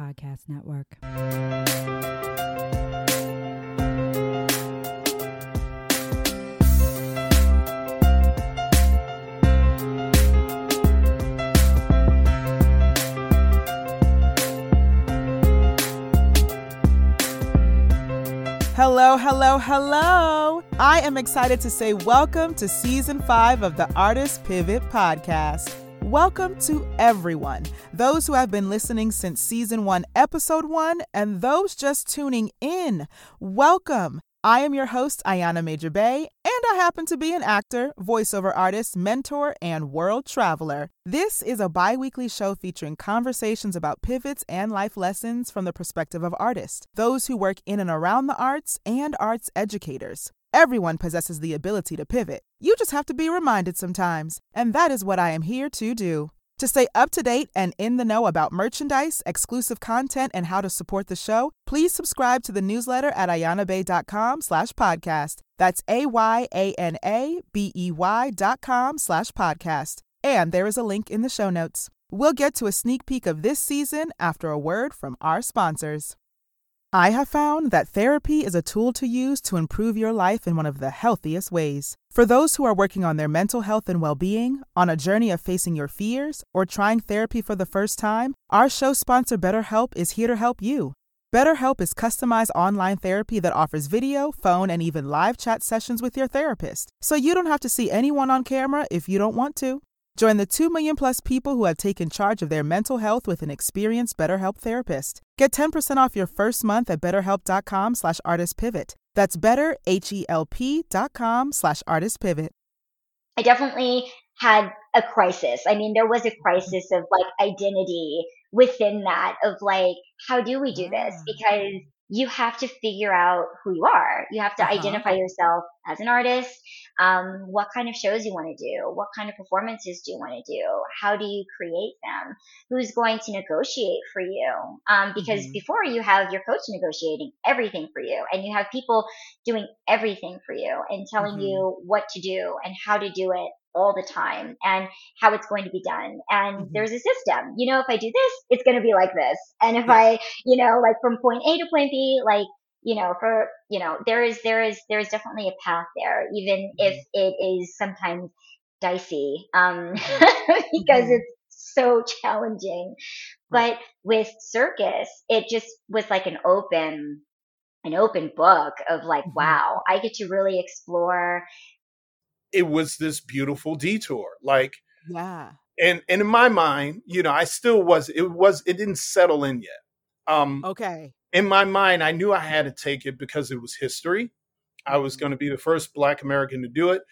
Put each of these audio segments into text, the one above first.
Podcast Network. Hello, hello, hello. I am excited to say welcome to season five of the Artist Pivot Podcast. Welcome to everyone, those who have been listening since season one, episode one, and those just tuning in. Welcome. I am your host, Ayana Major Bey, and I happen to be an actor, voiceover artist, mentor, and world traveler. This is a bi weekly show featuring conversations about pivots and life lessons from the perspective of artists, those who work in and around the arts, and arts educators. Everyone possesses the ability to pivot. You just have to be reminded sometimes, and that is what I am here to do. To stay up to date and in the know about merchandise, exclusive content, and how to support the show, please subscribe to the newsletter at ayanabey.com slash podcast. That's A-Y-A-N-A-B-E-Y dot com slash podcast. And there is a link in the show notes. We'll get to a sneak peek of this season after a word from our sponsors. I have found that therapy is a tool to use to improve your life in one of the healthiest ways. For those who are working on their mental health and well being, on a journey of facing your fears, or trying therapy for the first time, our show sponsor BetterHelp is here to help you. BetterHelp is customized online therapy that offers video, phone, and even live chat sessions with your therapist, so you don't have to see anyone on camera if you don't want to. Join the 2 million plus people who have taken charge of their mental health with an experienced BetterHelp therapist. Get 10% off your first month at betterhelp.com slash artistpivot. That's better, H-E-L-P dot com slash artistpivot. I definitely had a crisis. I mean, there was a crisis of like identity within that of like, how do we do this? Because you have to figure out who you are. You have to Uh-huh. identify yourself as an artist. Um, what kind of shows you want to do? What kind of performances do you want to do? How do you create them? Who's going to negotiate for you? Um, because Mhm. before you have your coach negotiating everything for you and you have people doing everything for you and telling Mhm. you what to do and how to do it all the time and how it's going to be done. And Mhm. there's a system. You know, if I do this, it's going to be like this. And if I, you know, like from point A to point B, like, you know, for, you know, there is, there is, there is definitely a path there, even if it is sometimes dicey, um, because Mhm. it's so challenging. But with circus, it just was like an open, an open book of like, Mhm. wow, I get to really explore it was this beautiful detour. Like, Yeah. and and in my mind, you know, I still was. It was. It didn't settle in yet. Um, Okay. in my mind, I knew I had to take it because it was history. I was Mhm. going to be the first Black American to do it.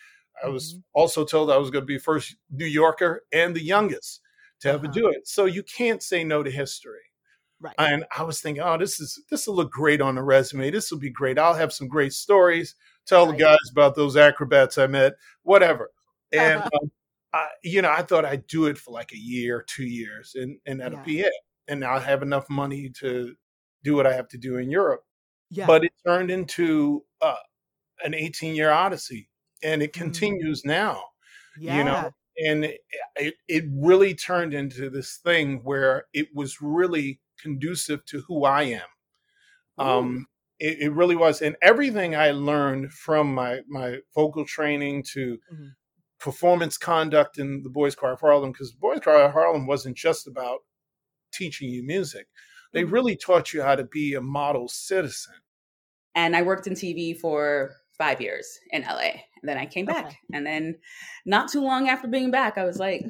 I was Mhm. also told I was going to be first New Yorker and the youngest to ever Uh-huh. do it. So you can't say no to history. Right. And I was thinking, oh, this is this will look great on the resume. This will be great. I'll have some great stories. Tell Right. the guys about those acrobats I met. Whatever. And Uh-huh. um, I, you know, I thought I'd do it for like a year, two years, and and that'll Yeah. be it. And I'll have enough money to do what I have to do in Europe. Yeah. But it turned into uh, an 18 year odyssey, and it Mm. continues now yeah. you know and it it really turned into this thing where it was really conducive to who I am. Um, it, it really was, and everything I learned from my my vocal training to Mhm. performance conduct in the Boys Choir of Harlem, because the Boys Choir of Harlem wasn't just about teaching you music; they Mhm. really taught you how to be a model citizen. and I worked in TV for five years in LA. And then I came back. Okay. And then not too long after being back, I was like,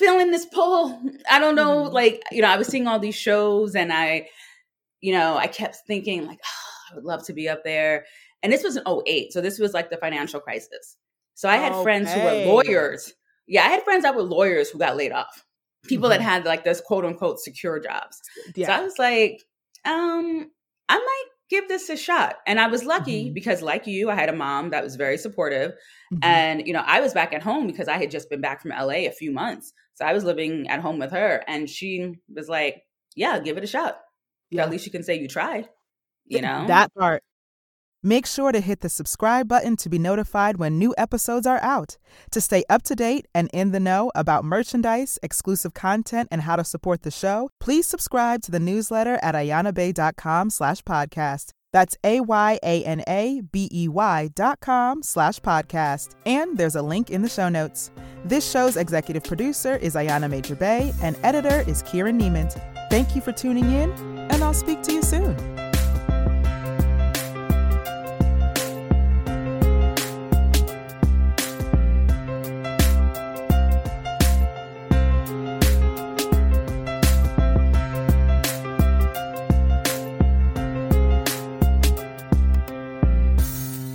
feeling this pull. I don't know. Mhm. Like, you know, I was seeing all these shows and I, you know, I kept thinking, like, oh, I would love to be up there. And this was in 08. So this was like the financial crisis. So I had friends who were lawyers. Yeah, I had friends that were lawyers who got laid off. People that Mhm. had like this quote unquote secure jobs. So I was like, um, I might give this a shot. And I was lucky Mhm. because, like you, I had a mom that was very supportive. Mhm. And, you know, I was back at home because I had just been back from LA a few months. So I was living at home with her. And she was like, yeah, give it a shot. Yeah. At least you can say you tried, you know? that part. Make sure to hit the subscribe button to be notified when new episodes are out. To stay up to date and in the know about merchandise, exclusive content, and how to support the show, please subscribe to the newsletter at ayanabey.com slash podcast. That's A-Y-A-N-A-B-E-Y dot com slash podcast. And there's a link in the show notes. This show's executive producer is Ayana Major Bey, and editor is Kieran Niemand. Thank you for tuning in, and I'll speak to you soon.